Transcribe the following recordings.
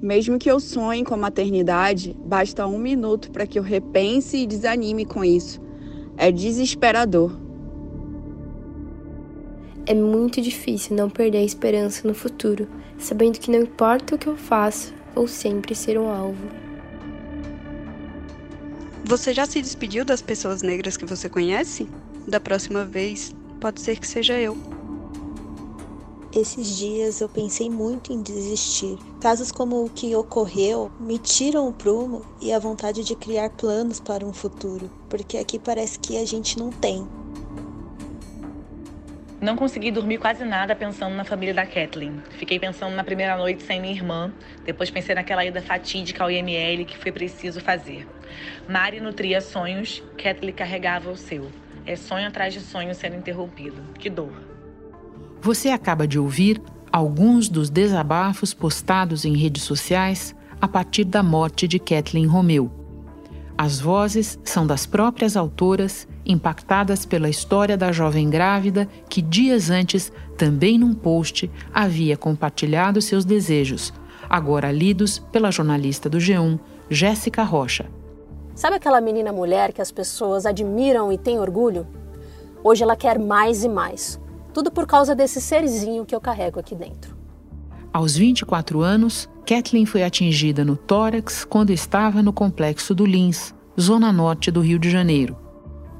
Mesmo que eu sonhe com a maternidade, basta um minuto para que eu repense e desanime com isso. É desesperador. É muito difícil não perder a esperança no futuro, sabendo que não importa o que eu faça, vou sempre ser um alvo. Você já se despediu das pessoas negras que você conhece? Da próxima vez, pode ser que seja eu. Esses dias eu pensei muito em desistir. Casos como o que ocorreu me tiram o prumo e a vontade de criar planos para um futuro, porque aqui parece que a gente não tem. Não consegui dormir quase nada pensando na família da Kathleen. Fiquei pensando na primeira noite sem minha irmã, depois pensei naquela ida fatídica ao IML que foi preciso fazer. Mari nutria sonhos, Kathleen carregava o seu. É sonho atrás de sonho sendo interrompido. Que dor. Você acaba de ouvir alguns dos desabafos postados em redes sociais a partir da morte de Kathleen Romeu. As vozes são das próprias autoras, impactadas pela história da jovem grávida que dias antes, também num post, havia compartilhado seus desejos, agora lidos pela jornalista do G1, Jéssica Rocha. Sabe aquela menina mulher que as pessoas admiram e têm orgulho? Hoje ela quer mais e mais tudo por causa desse serzinho que eu carrego aqui dentro. Aos 24 anos, Kathleen foi atingida no tórax quando estava no complexo do Lins, zona norte do Rio de Janeiro.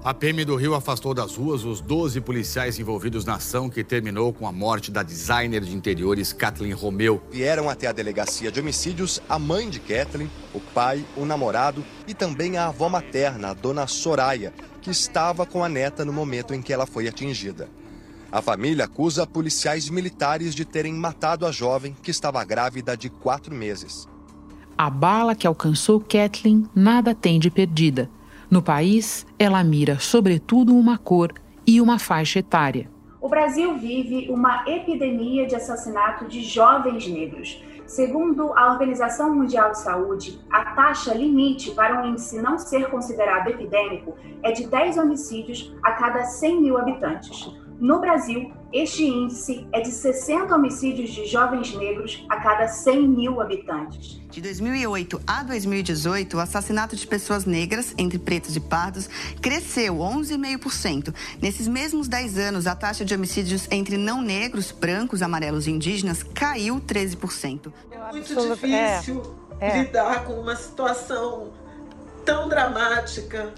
A PM do Rio afastou das ruas os 12 policiais envolvidos na ação que terminou com a morte da designer de interiores Kathleen Romeu. Vieram até a delegacia de homicídios a mãe de Kathleen, o pai, o namorado e também a avó materna, a dona Soraya, que estava com a neta no momento em que ela foi atingida. A família acusa policiais militares de terem matado a jovem que estava grávida de quatro meses. A bala que alcançou Kathleen nada tem de perdida. No país, ela mira sobretudo uma cor e uma faixa etária. O Brasil vive uma epidemia de assassinato de jovens negros. Segundo a Organização Mundial de Saúde, a taxa limite para um índice não ser considerado epidêmico é de 10 homicídios a cada 100 mil habitantes. No Brasil, este índice é de 60 homicídios de jovens negros a cada 100 mil habitantes. De 2008 a 2018, o assassinato de pessoas negras, entre pretos e pardos, cresceu 11,5%. Nesses mesmos 10 anos, a taxa de homicídios entre não negros, brancos, amarelos e indígenas caiu 13%. É muito difícil é, é. lidar com uma situação tão dramática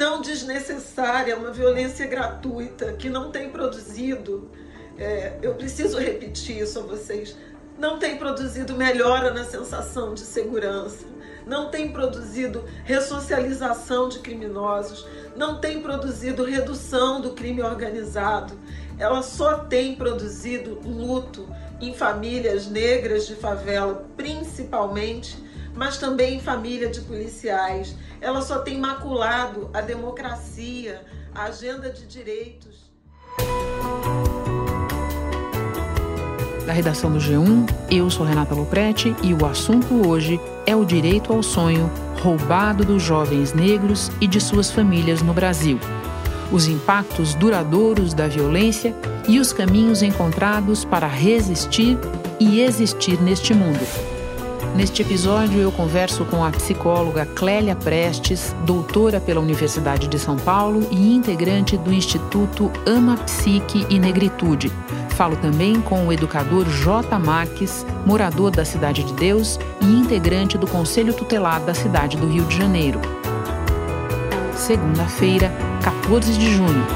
tão desnecessária, uma violência gratuita que não tem produzido, é, eu preciso repetir isso a vocês, não tem produzido melhora na sensação de segurança, não tem produzido ressocialização de criminosos, não tem produzido redução do crime organizado, ela só tem produzido luto em famílias negras de favela, principalmente, mas também em família de policiais ela só tem maculado a democracia, a agenda de direitos. Da redação do G1, eu sou Renata Loprete e o assunto hoje é o direito ao sonho roubado dos jovens negros e de suas famílias no Brasil. Os impactos duradouros da violência e os caminhos encontrados para resistir e existir neste mundo. Neste episódio, eu converso com a psicóloga Clélia Prestes, doutora pela Universidade de São Paulo e integrante do Instituto Ama Psique e Negritude. Falo também com o educador J. Marques, morador da Cidade de Deus e integrante do Conselho Tutelar da cidade do Rio de Janeiro. Segunda-feira, 14 de junho.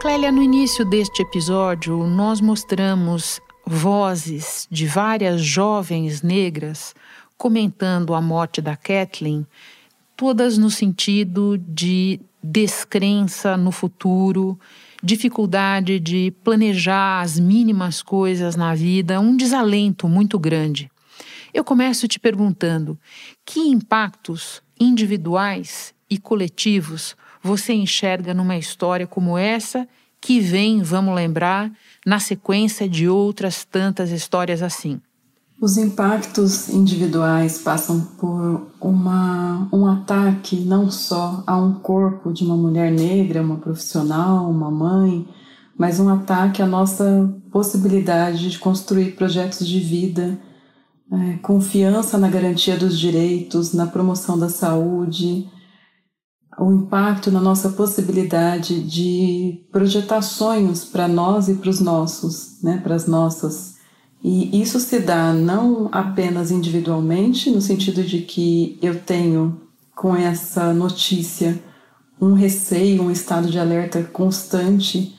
Clélia, no início deste episódio, nós mostramos vozes de várias jovens negras comentando a morte da Kathleen, todas no sentido de descrença no futuro, dificuldade de planejar as mínimas coisas na vida, um desalento muito grande. Eu começo te perguntando: que impactos individuais e coletivos você enxerga numa história como essa, que vem, vamos lembrar, na sequência de outras tantas histórias assim. Os impactos individuais passam por uma, um ataque não só a um corpo de uma mulher negra, uma profissional, uma mãe, mas um ataque à nossa possibilidade de construir projetos de vida, é, confiança na garantia dos direitos, na promoção da saúde, o impacto na nossa possibilidade de projetar sonhos para nós e para os nossos, né, para as nossas. E isso se dá não apenas individualmente, no sentido de que eu tenho com essa notícia um receio, um estado de alerta constante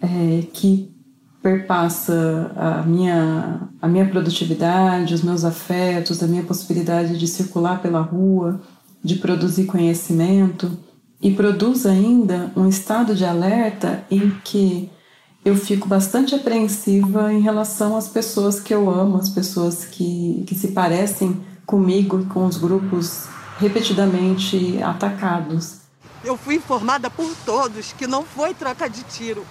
é, que perpassa a minha, a minha produtividade, os meus afetos, a minha possibilidade de circular pela rua, de produzir conhecimento, e produz ainda um estado de alerta em que eu fico bastante apreensiva em relação às pessoas que eu amo, as pessoas que, que se parecem comigo com os grupos repetidamente atacados. Eu fui informada por todos que não foi troca de tiro.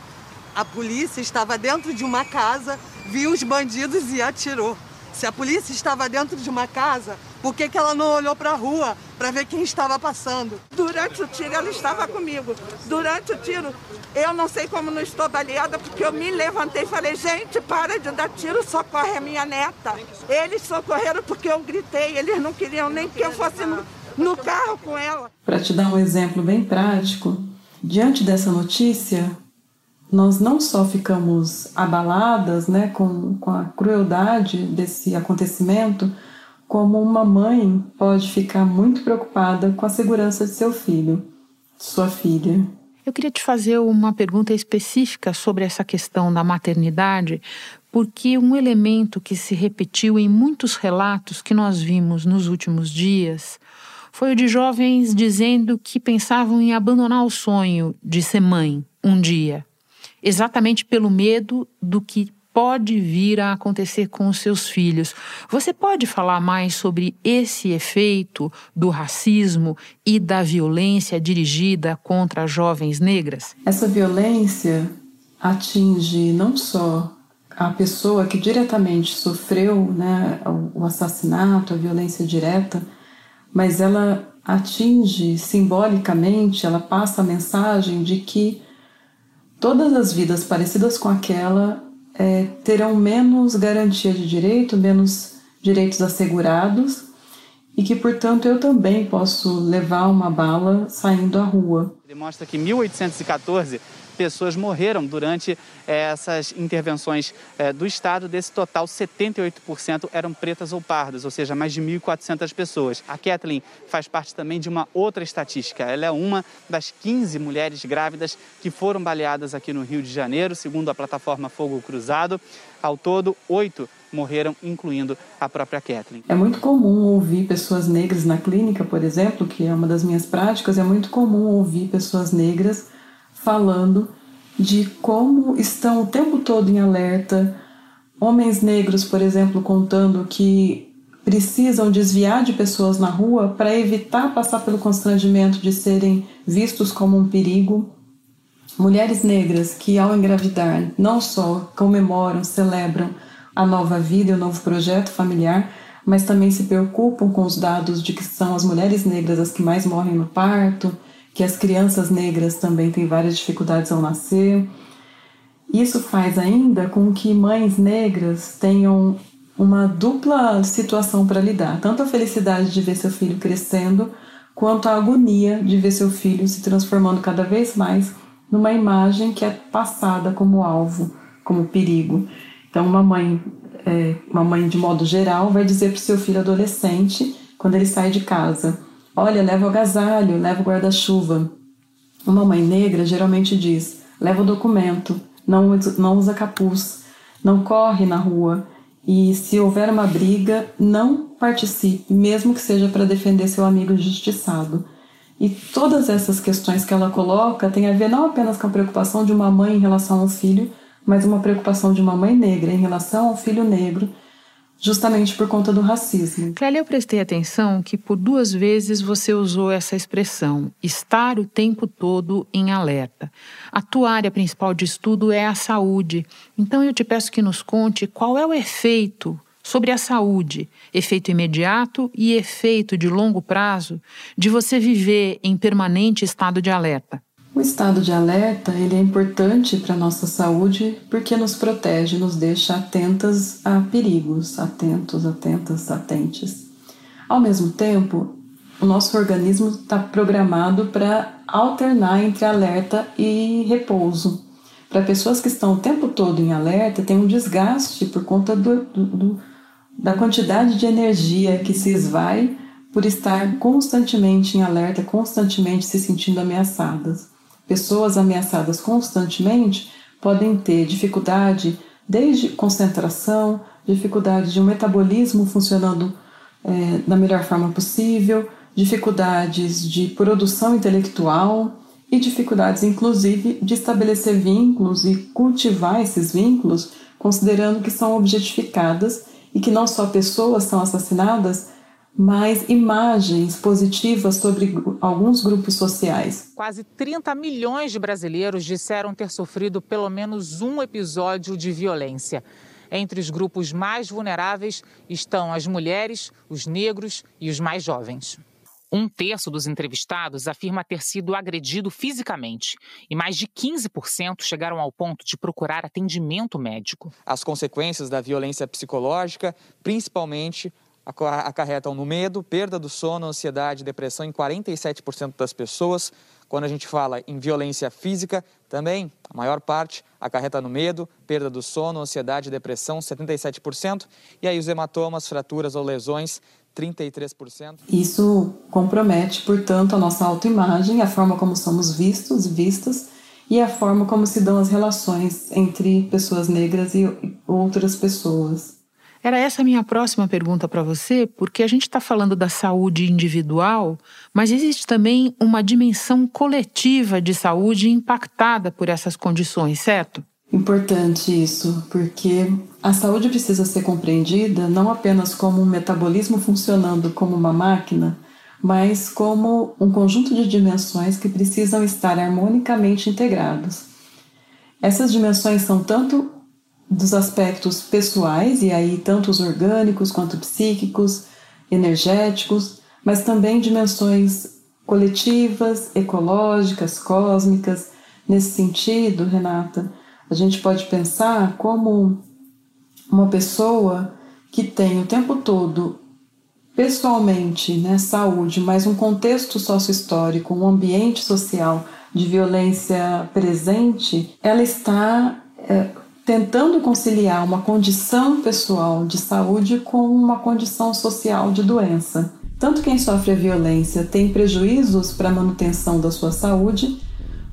A polícia estava dentro de uma casa, viu os bandidos e atirou. Se a polícia estava dentro de uma casa, por que, que ela não olhou para a rua para ver quem estava passando? Durante o tiro, ela estava comigo. Durante o tiro, eu não sei como não estou baleada, porque eu me levantei e falei: gente, para de dar tiro, socorre a minha neta. Eles socorreram porque eu gritei, eles não queriam nem que eu fosse no, no carro com ela. Para te dar um exemplo bem prático, diante dessa notícia, nós não só ficamos abaladas né, com, com a crueldade desse acontecimento, como uma mãe pode ficar muito preocupada com a segurança de seu filho, sua filha. Eu queria te fazer uma pergunta específica sobre essa questão da maternidade, porque um elemento que se repetiu em muitos relatos que nós vimos nos últimos dias foi o de jovens dizendo que pensavam em abandonar o sonho de ser mãe um dia, exatamente pelo medo do que pode vir a acontecer com os seus filhos. Você pode falar mais sobre esse efeito do racismo e da violência dirigida contra jovens negras? Essa violência atinge não só a pessoa que diretamente sofreu né, o assassinato, a violência direta, mas ela atinge simbolicamente, ela passa a mensagem de que todas as vidas parecidas com aquela é, terão menos garantia de direito, menos direitos assegurados e que, portanto, eu também posso levar uma bala saindo à rua. Ele mostra que em 1814 pessoas morreram durante é, essas intervenções é, do Estado. Desse total, 78% eram pretas ou pardas, ou seja, mais de 1.400 pessoas. A Kathleen faz parte também de uma outra estatística. Ela é uma das 15 mulheres grávidas que foram baleadas aqui no Rio de Janeiro, segundo a plataforma Fogo Cruzado. Ao todo, oito morreram, incluindo a própria Kathleen. É muito comum ouvir pessoas negras na clínica, por exemplo, que é uma das minhas práticas, é muito comum ouvir pessoas negras falando de como estão o tempo todo em alerta. Homens negros, por exemplo, contando que precisam desviar de pessoas na rua para evitar passar pelo constrangimento de serem vistos como um perigo. Mulheres negras que, ao engravidar, não só comemoram, celebram a nova vida e o novo projeto familiar, mas também se preocupam com os dados de que são as mulheres negras as que mais morrem no parto, que as crianças negras também têm várias dificuldades ao nascer. Isso faz ainda com que mães negras tenham uma dupla situação para lidar, tanto a felicidade de ver seu filho crescendo, quanto a agonia de ver seu filho se transformando cada vez mais numa imagem que é passada como alvo, como perigo. Então, uma mãe, é, uma mãe de modo geral, vai dizer para o seu filho adolescente, quando ele sai de casa, Olha, leva o agasalho, leva o guarda-chuva. Uma mãe negra geralmente diz: leva o documento, não, não usa capuz, não corre na rua e, se houver uma briga, não participe, mesmo que seja para defender seu amigo injustiçado. E todas essas questões que ela coloca têm a ver não apenas com a preocupação de uma mãe em relação ao filho, mas uma preocupação de uma mãe negra em relação ao filho negro justamente por conta do racismo. Clélia, eu prestei atenção que por duas vezes você usou essa expressão, estar o tempo todo em alerta. A tua área principal de estudo é a saúde, então eu te peço que nos conte qual é o efeito sobre a saúde, efeito imediato e efeito de longo prazo, de você viver em permanente estado de alerta. O estado de alerta ele é importante para a nossa saúde porque nos protege, nos deixa atentas a perigos, atentos, atentas, atentes. Ao mesmo tempo, o nosso organismo está programado para alternar entre alerta e repouso. Para pessoas que estão o tempo todo em alerta, tem um desgaste por conta do, do, da quantidade de energia que se esvai por estar constantemente em alerta, constantemente se sentindo ameaçadas. Pessoas ameaçadas constantemente podem ter dificuldade desde concentração, dificuldade de um metabolismo funcionando é, da melhor forma possível, dificuldades de produção intelectual e dificuldades, inclusive, de estabelecer vínculos e cultivar esses vínculos, considerando que são objetificadas e que não só pessoas são assassinadas, mais imagens positivas sobre alguns grupos sociais. Quase 30 milhões de brasileiros disseram ter sofrido pelo menos um episódio de violência. Entre os grupos mais vulneráveis estão as mulheres, os negros e os mais jovens. Um terço dos entrevistados afirma ter sido agredido fisicamente e mais de 15% chegaram ao ponto de procurar atendimento médico. As consequências da violência psicológica, principalmente acarretam no medo, perda do sono, ansiedade, depressão em 47% das pessoas. Quando a gente fala em violência física, também a maior parte acarreta no medo, perda do sono, ansiedade, depressão, 77%. E aí os hematomas, fraturas ou lesões, 33%. Isso compromete, portanto, a nossa autoimagem, a forma como somos vistos, vistas e a forma como se dão as relações entre pessoas negras e outras pessoas. Era essa a minha próxima pergunta para você, porque a gente está falando da saúde individual, mas existe também uma dimensão coletiva de saúde impactada por essas condições, certo? Importante isso, porque a saúde precisa ser compreendida não apenas como um metabolismo funcionando como uma máquina, mas como um conjunto de dimensões que precisam estar harmonicamente integrados. Essas dimensões são tanto dos aspectos pessoais, e aí tanto os orgânicos quanto psíquicos, energéticos, mas também dimensões coletivas, ecológicas, cósmicas. Nesse sentido, Renata, a gente pode pensar como uma pessoa que tem o tempo todo pessoalmente, né, saúde, mas um contexto sociohistórico, um ambiente social de violência presente, ela está é, tentando conciliar uma condição pessoal de saúde com uma condição social de doença. Tanto quem sofre a violência tem prejuízos para a manutenção da sua saúde,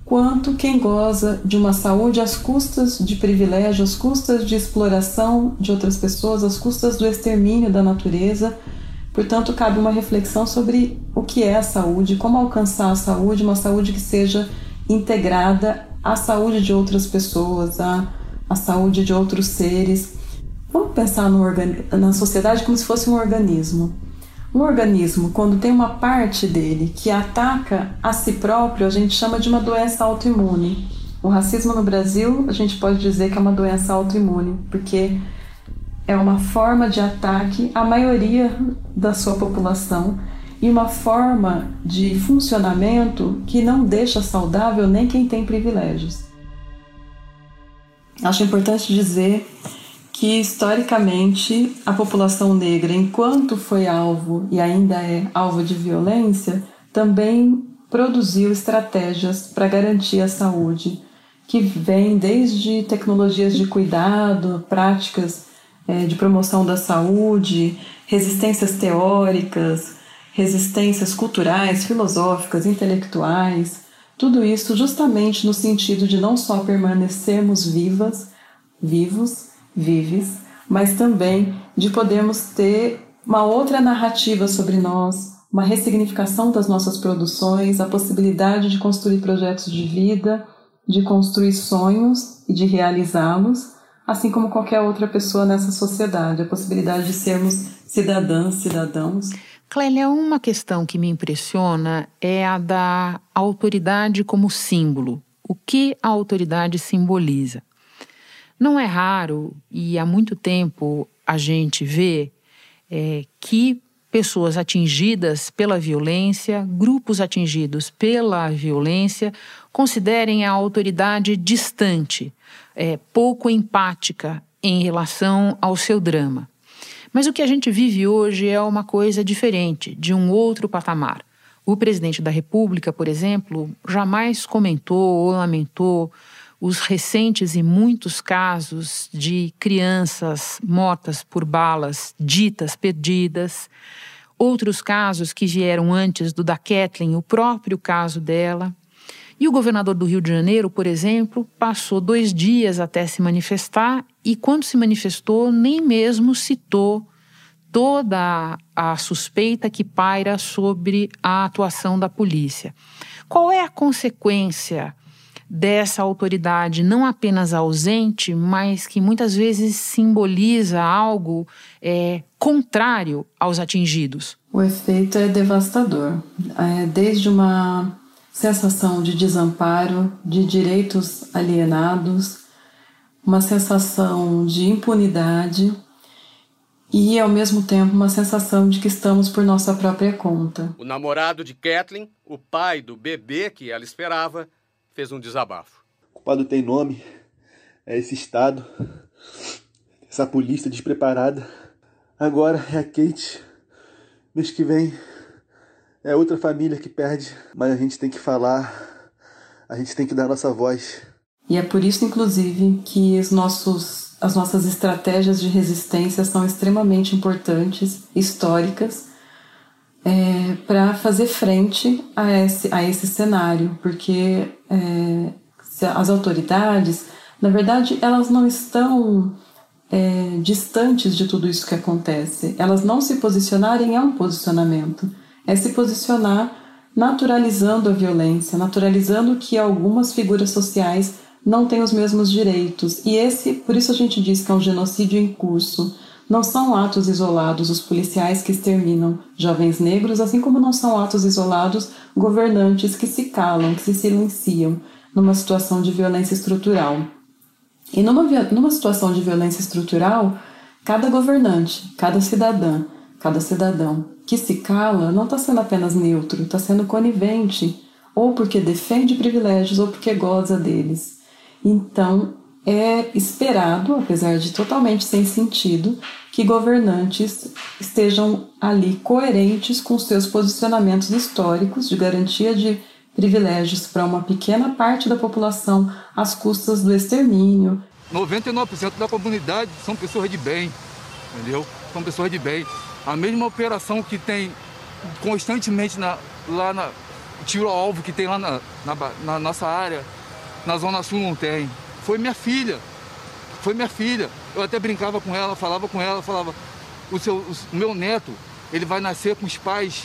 quanto quem goza de uma saúde às custas de privilégio, às custas de exploração de outras pessoas, às custas do extermínio da natureza. Portanto, cabe uma reflexão sobre o que é a saúde, como alcançar a saúde, uma saúde que seja integrada à saúde de outras pessoas, à a saúde de outros seres. Vamos pensar na sociedade como se fosse um organismo. Um organismo, quando tem uma parte dele que ataca a si próprio, a gente chama de uma doença autoimune. O racismo no Brasil, a gente pode dizer que é uma doença autoimune, porque é uma forma de ataque à maioria da sua população e uma forma de funcionamento que não deixa saudável nem quem tem privilégios. Acho importante dizer que historicamente a população negra, enquanto foi alvo e ainda é alvo de violência, também produziu estratégias para garantir a saúde, que vem desde tecnologias de cuidado, práticas é, de promoção da saúde, resistências teóricas, resistências culturais, filosóficas, intelectuais, tudo isso justamente no sentido de não só permanecermos vivas, vivos, vives, mas também de podermos ter uma outra narrativa sobre nós, uma ressignificação das nossas produções, a possibilidade de construir projetos de vida, de construir sonhos e de realizá-los, assim como qualquer outra pessoa nessa sociedade, a possibilidade de sermos cidadãs, cidadãos Clélia, uma questão que me impressiona é a da autoridade como símbolo. O que a autoridade simboliza? Não é raro, e há muito tempo a gente vê é, que pessoas atingidas pela violência, grupos atingidos pela violência, considerem a autoridade distante, é, pouco empática em relação ao seu drama. Mas o que a gente vive hoje é uma coisa diferente, de um outro patamar. O presidente da República, por exemplo, jamais comentou ou lamentou os recentes e muitos casos de crianças mortas por balas ditas perdidas, outros casos que vieram antes do da Kathleen, o próprio caso dela. E o governador do Rio de Janeiro, por exemplo, passou dois dias até se manifestar e, quando se manifestou, nem mesmo citou toda a suspeita que paira sobre a atuação da polícia. Qual é a consequência dessa autoridade não apenas ausente, mas que muitas vezes simboliza algo é, contrário aos atingidos? O efeito é devastador. É, desde uma sensação de desamparo, de direitos alienados, uma sensação de impunidade e, ao mesmo tempo, uma sensação de que estamos por nossa própria conta. O namorado de Kathleen, o pai do bebê que ela esperava, fez um desabafo. O culpado tem nome, é esse Estado, essa polícia despreparada. Agora é a Kate. Mês que vem é outra família que perde, mas a gente tem que falar, a gente tem que dar nossa voz. E é por isso, inclusive, que os nossos as nossas estratégias de resistência são extremamente importantes, históricas, é, para fazer frente a esse, a esse cenário, porque é, as autoridades, na verdade, elas não estão é, distantes de tudo isso que acontece. Elas não se posicionarem é um posicionamento, é se posicionar naturalizando a violência, naturalizando que algumas figuras sociais não têm os mesmos direitos. E esse, por isso a gente diz que é um genocídio em curso. Não são atos isolados os policiais que exterminam jovens negros, assim como não são atos isolados governantes que se calam, que se silenciam numa situação de violência estrutural. E numa, numa situação de violência estrutural, cada governante, cada cidadã, cada cidadão que se cala não está sendo apenas neutro, está sendo conivente, ou porque defende privilégios ou porque goza deles. Então, é esperado, apesar de totalmente sem sentido, que governantes estejam ali coerentes com seus posicionamentos históricos de garantia de privilégios para uma pequena parte da população às custas do extermínio. 99% da comunidade são pessoas de bem, entendeu? São pessoas de bem. A mesma operação que tem constantemente na, lá na tiro-alvo que tem lá na, na, na nossa área, na Zona Sul não tem. Foi minha filha. Foi minha filha. Eu até brincava com ela, falava com ela, falava, o, seu, o meu neto, ele vai nascer com os pais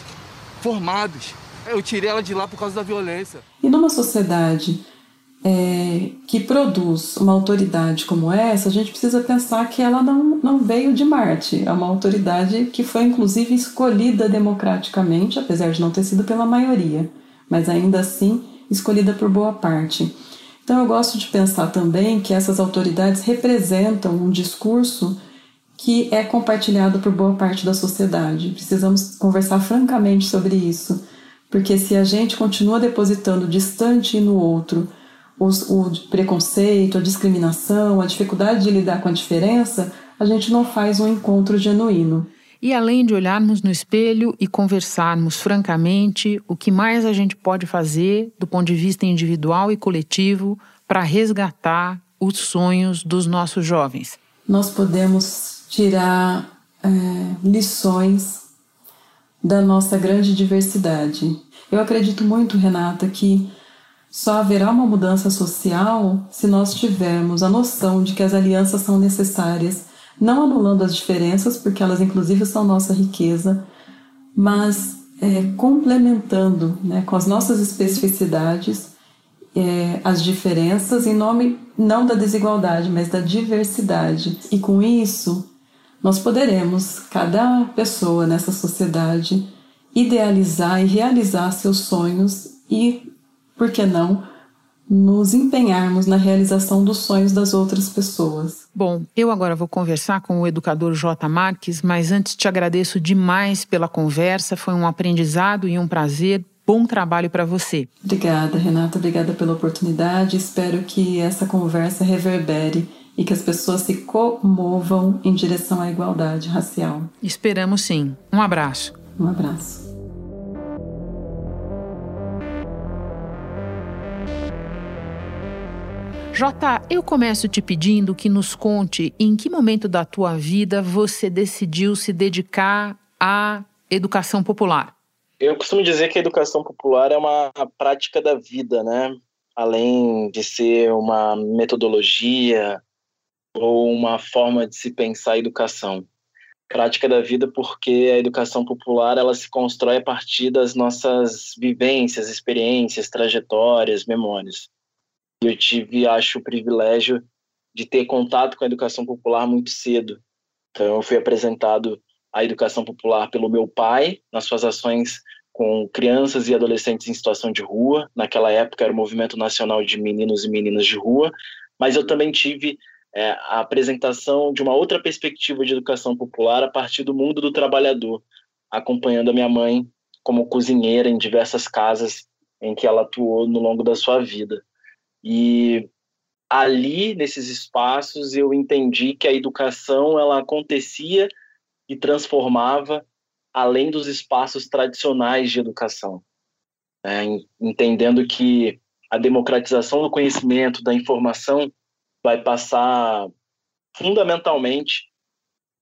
formados. Eu tirei ela de lá por causa da violência. E numa sociedade é, que produz uma autoridade como essa, a gente precisa pensar que ela não, não veio de Marte. É uma autoridade que foi, inclusive, escolhida democraticamente, apesar de não ter sido pela maioria, mas ainda assim escolhida por boa parte. Então, eu gosto de pensar também que essas autoridades representam um discurso que é compartilhado por boa parte da sociedade. Precisamos conversar francamente sobre isso, porque se a gente continua depositando distante no outro os, o preconceito, a discriminação, a dificuldade de lidar com a diferença, a gente não faz um encontro genuíno. E além de olharmos no espelho e conversarmos francamente, o que mais a gente pode fazer do ponto de vista individual e coletivo para resgatar os sonhos dos nossos jovens? Nós podemos tirar é, lições da nossa grande diversidade. Eu acredito muito, Renata, que só haverá uma mudança social se nós tivermos a noção de que as alianças são necessárias não anulando as diferenças, porque elas inclusive são nossa riqueza, mas é, complementando né, com as nossas especificidades é, as diferenças em nome não da desigualdade, mas da diversidade. E com isso, nós poderemos, cada pessoa nessa sociedade, idealizar e realizar seus sonhos e, por que não, nos empenharmos na realização dos sonhos das outras pessoas. Bom, eu agora vou conversar com o educador J. Marques, mas antes te agradeço demais pela conversa, foi um aprendizado e um prazer. Bom trabalho para você. Obrigada, Renata, obrigada pela oportunidade. Espero que essa conversa reverbere e que as pessoas se comovam em direção à igualdade racial. Esperamos sim. Um abraço. Um abraço. Jota, eu começo te pedindo que nos conte em que momento da tua vida você decidiu se dedicar à educação popular. Eu costumo dizer que a educação popular é uma prática da vida, né? Além de ser uma metodologia ou uma forma de se pensar a educação. Prática da vida porque a educação popular ela se constrói a partir das nossas vivências, experiências, trajetórias, memórias. Eu tive, acho, o privilégio de ter contato com a educação popular muito cedo. Então, eu fui apresentado à educação popular pelo meu pai, nas suas ações com crianças e adolescentes em situação de rua. Naquela época era o Movimento Nacional de Meninos e Meninas de Rua, mas eu também tive é, a apresentação de uma outra perspectiva de educação popular a partir do mundo do trabalhador, acompanhando a minha mãe como cozinheira em diversas casas em que ela atuou no longo da sua vida. E ali, nesses espaços, eu entendi que a educação ela acontecia e transformava além dos espaços tradicionais de educação. É, entendendo que a democratização do conhecimento, da informação, vai passar fundamentalmente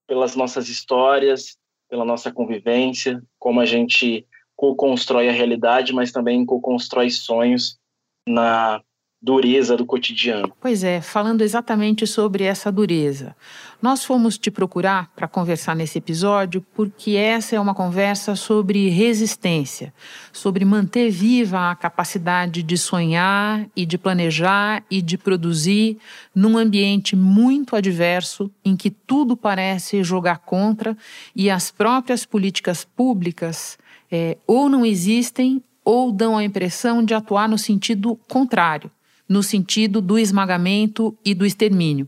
pelas nossas histórias, pela nossa convivência, como a gente co-constrói a realidade, mas também co-constrói sonhos na dureza do cotidiano. Pois é, falando exatamente sobre essa dureza. Nós fomos te procurar para conversar nesse episódio porque essa é uma conversa sobre resistência, sobre manter viva a capacidade de sonhar e de planejar e de produzir num ambiente muito adverso em que tudo parece jogar contra e as próprias políticas públicas é, ou não existem ou dão a impressão de atuar no sentido contrário no sentido do esmagamento e do extermínio.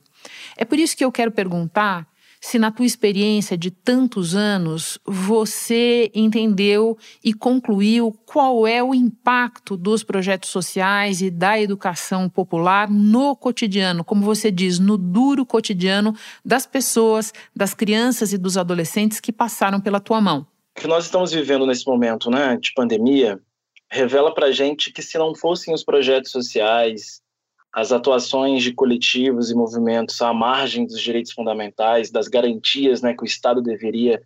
É por isso que eu quero perguntar se, na tua experiência de tantos anos, você entendeu e concluiu qual é o impacto dos projetos sociais e da educação popular no cotidiano, como você diz, no duro cotidiano das pessoas, das crianças e dos adolescentes que passaram pela tua mão. O que nós estamos vivendo nesse momento né, de pandemia revela para gente que se não fossem os projetos sociais, as atuações de coletivos e movimentos à margem dos direitos fundamentais, das garantias né, que o Estado deveria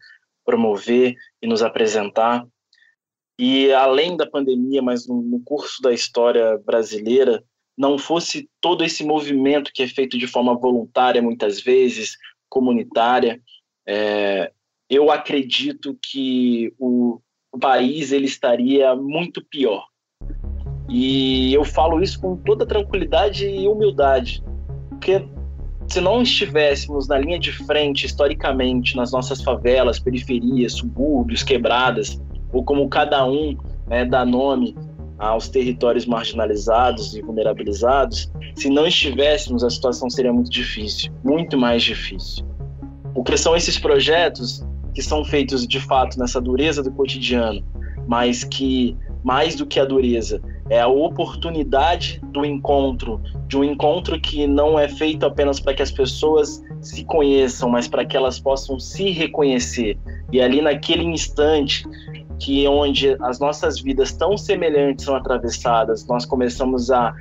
promover e nos apresentar, e além da pandemia, mas no curso da história brasileira, não fosse todo esse movimento que é feito de forma voluntária, muitas vezes, comunitária, é, eu acredito que o, o país ele estaria muito pior. E eu falo isso com toda tranquilidade e humildade, porque se não estivéssemos na linha de frente historicamente nas nossas favelas, periferias, subúrbios, quebradas, ou como cada um né, dá nome aos territórios marginalizados e vulnerabilizados, se não estivéssemos, a situação seria muito difícil, muito mais difícil. O que são esses projetos que são feitos de fato nessa dureza do cotidiano, mas que mais do que a dureza é a oportunidade do encontro, de um encontro que não é feito apenas para que as pessoas se conheçam, mas para que elas possam se reconhecer. E ali naquele instante que onde as nossas vidas tão semelhantes são atravessadas, nós começamos a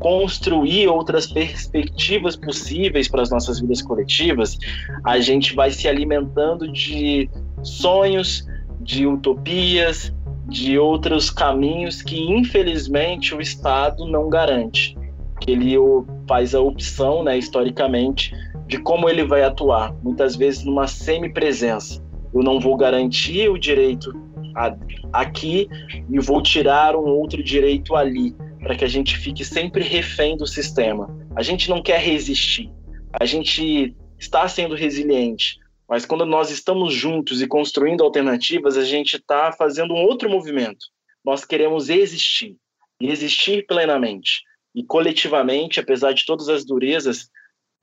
construir outras perspectivas possíveis para as nossas vidas coletivas, a gente vai se alimentando de sonhos, de utopias, de outros caminhos que infelizmente o Estado não garante. Que ele faz a opção, né, historicamente, de como ele vai atuar, muitas vezes numa semi-presença. Eu não vou garantir o direito aqui e vou tirar um outro direito ali para que a gente fique sempre refém do sistema. A gente não quer resistir. A gente está sendo resiliente, mas quando nós estamos juntos e construindo alternativas, a gente está fazendo um outro movimento. Nós queremos existir e existir plenamente. E coletivamente, apesar de todas as durezas,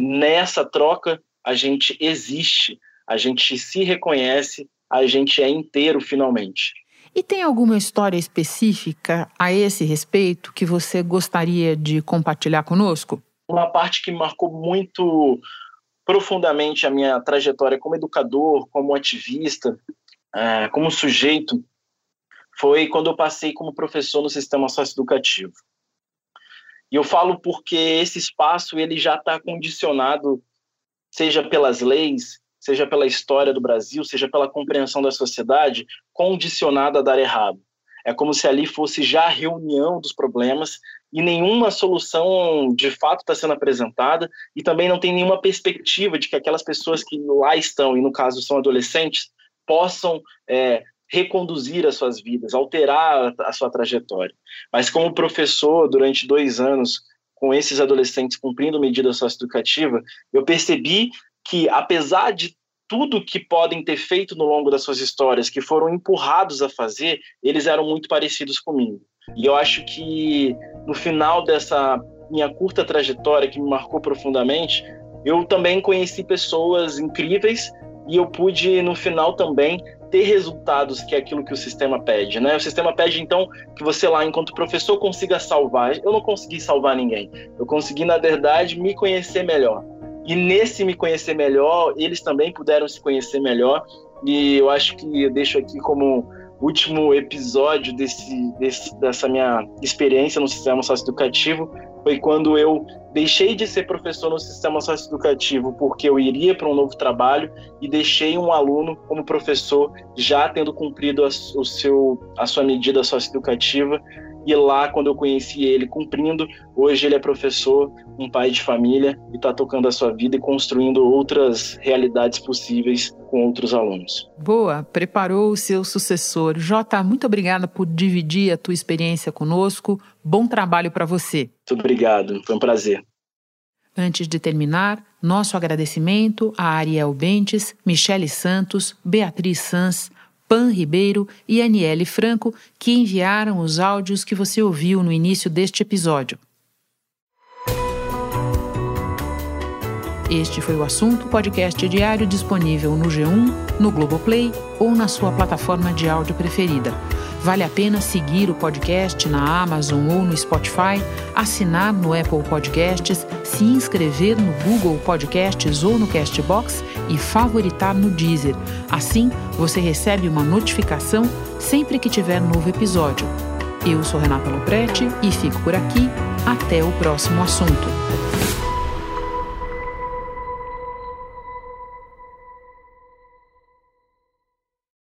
nessa troca a gente existe, a gente se reconhece, a gente é inteiro finalmente. E tem alguma história específica a esse respeito que você gostaria de compartilhar conosco? Uma parte que marcou muito profundamente a minha trajetória como educador, como ativista, é, como sujeito, foi quando eu passei como professor no sistema socioeducativo. E eu falo porque esse espaço ele já está condicionado, seja pelas leis, seja pela história do Brasil, seja pela compreensão da sociedade, condicionado a dar errado. É como se ali fosse já a reunião dos problemas e nenhuma solução de fato está sendo apresentada e também não tem nenhuma perspectiva de que aquelas pessoas que lá estão, e no caso são adolescentes, possam é, reconduzir as suas vidas, alterar a sua trajetória. Mas como professor durante dois anos com esses adolescentes cumprindo medida socioeducativa, eu percebi que apesar de tudo que podem ter feito no longo das suas histórias, que foram empurrados a fazer, eles eram muito parecidos comigo. E eu acho que no final dessa minha curta trajetória que me marcou profundamente, eu também conheci pessoas incríveis e eu pude no final também ter resultados que é aquilo que o sistema pede, né? O sistema pede então que você lá enquanto professor consiga salvar. Eu não consegui salvar ninguém. Eu consegui na verdade me conhecer melhor. E nesse me conhecer melhor, eles também puderam se conhecer melhor. E eu acho que eu deixo aqui como último episódio desse, desse, dessa minha experiência no sistema socioeducativo foi quando eu deixei de ser professor no sistema socioeducativo porque eu iria para um novo trabalho e deixei um aluno como professor já tendo cumprido a, o seu, a sua medida socioeducativa e lá, quando eu conheci ele cumprindo, hoje ele é professor, um pai de família e está tocando a sua vida e construindo outras realidades possíveis com outros alunos. Boa, preparou o seu sucessor. Jota, muito obrigada por dividir a tua experiência conosco. Bom trabalho para você. Muito obrigado, foi um prazer. Antes de terminar, nosso agradecimento a Ariel Bentes, Michele Santos, Beatriz Sanz, Pan Ribeiro e Aniele Franco, que enviaram os áudios que você ouviu no início deste episódio. Este foi o assunto podcast diário disponível no G1, no Globoplay ou na sua plataforma de áudio preferida. Vale a pena seguir o podcast na Amazon ou no Spotify, assinar no Apple Podcasts, se inscrever no Google Podcasts ou no Castbox e favoritar no Deezer. Assim, você recebe uma notificação sempre que tiver novo episódio. Eu sou Renata Loprete e fico por aqui. Até o próximo assunto.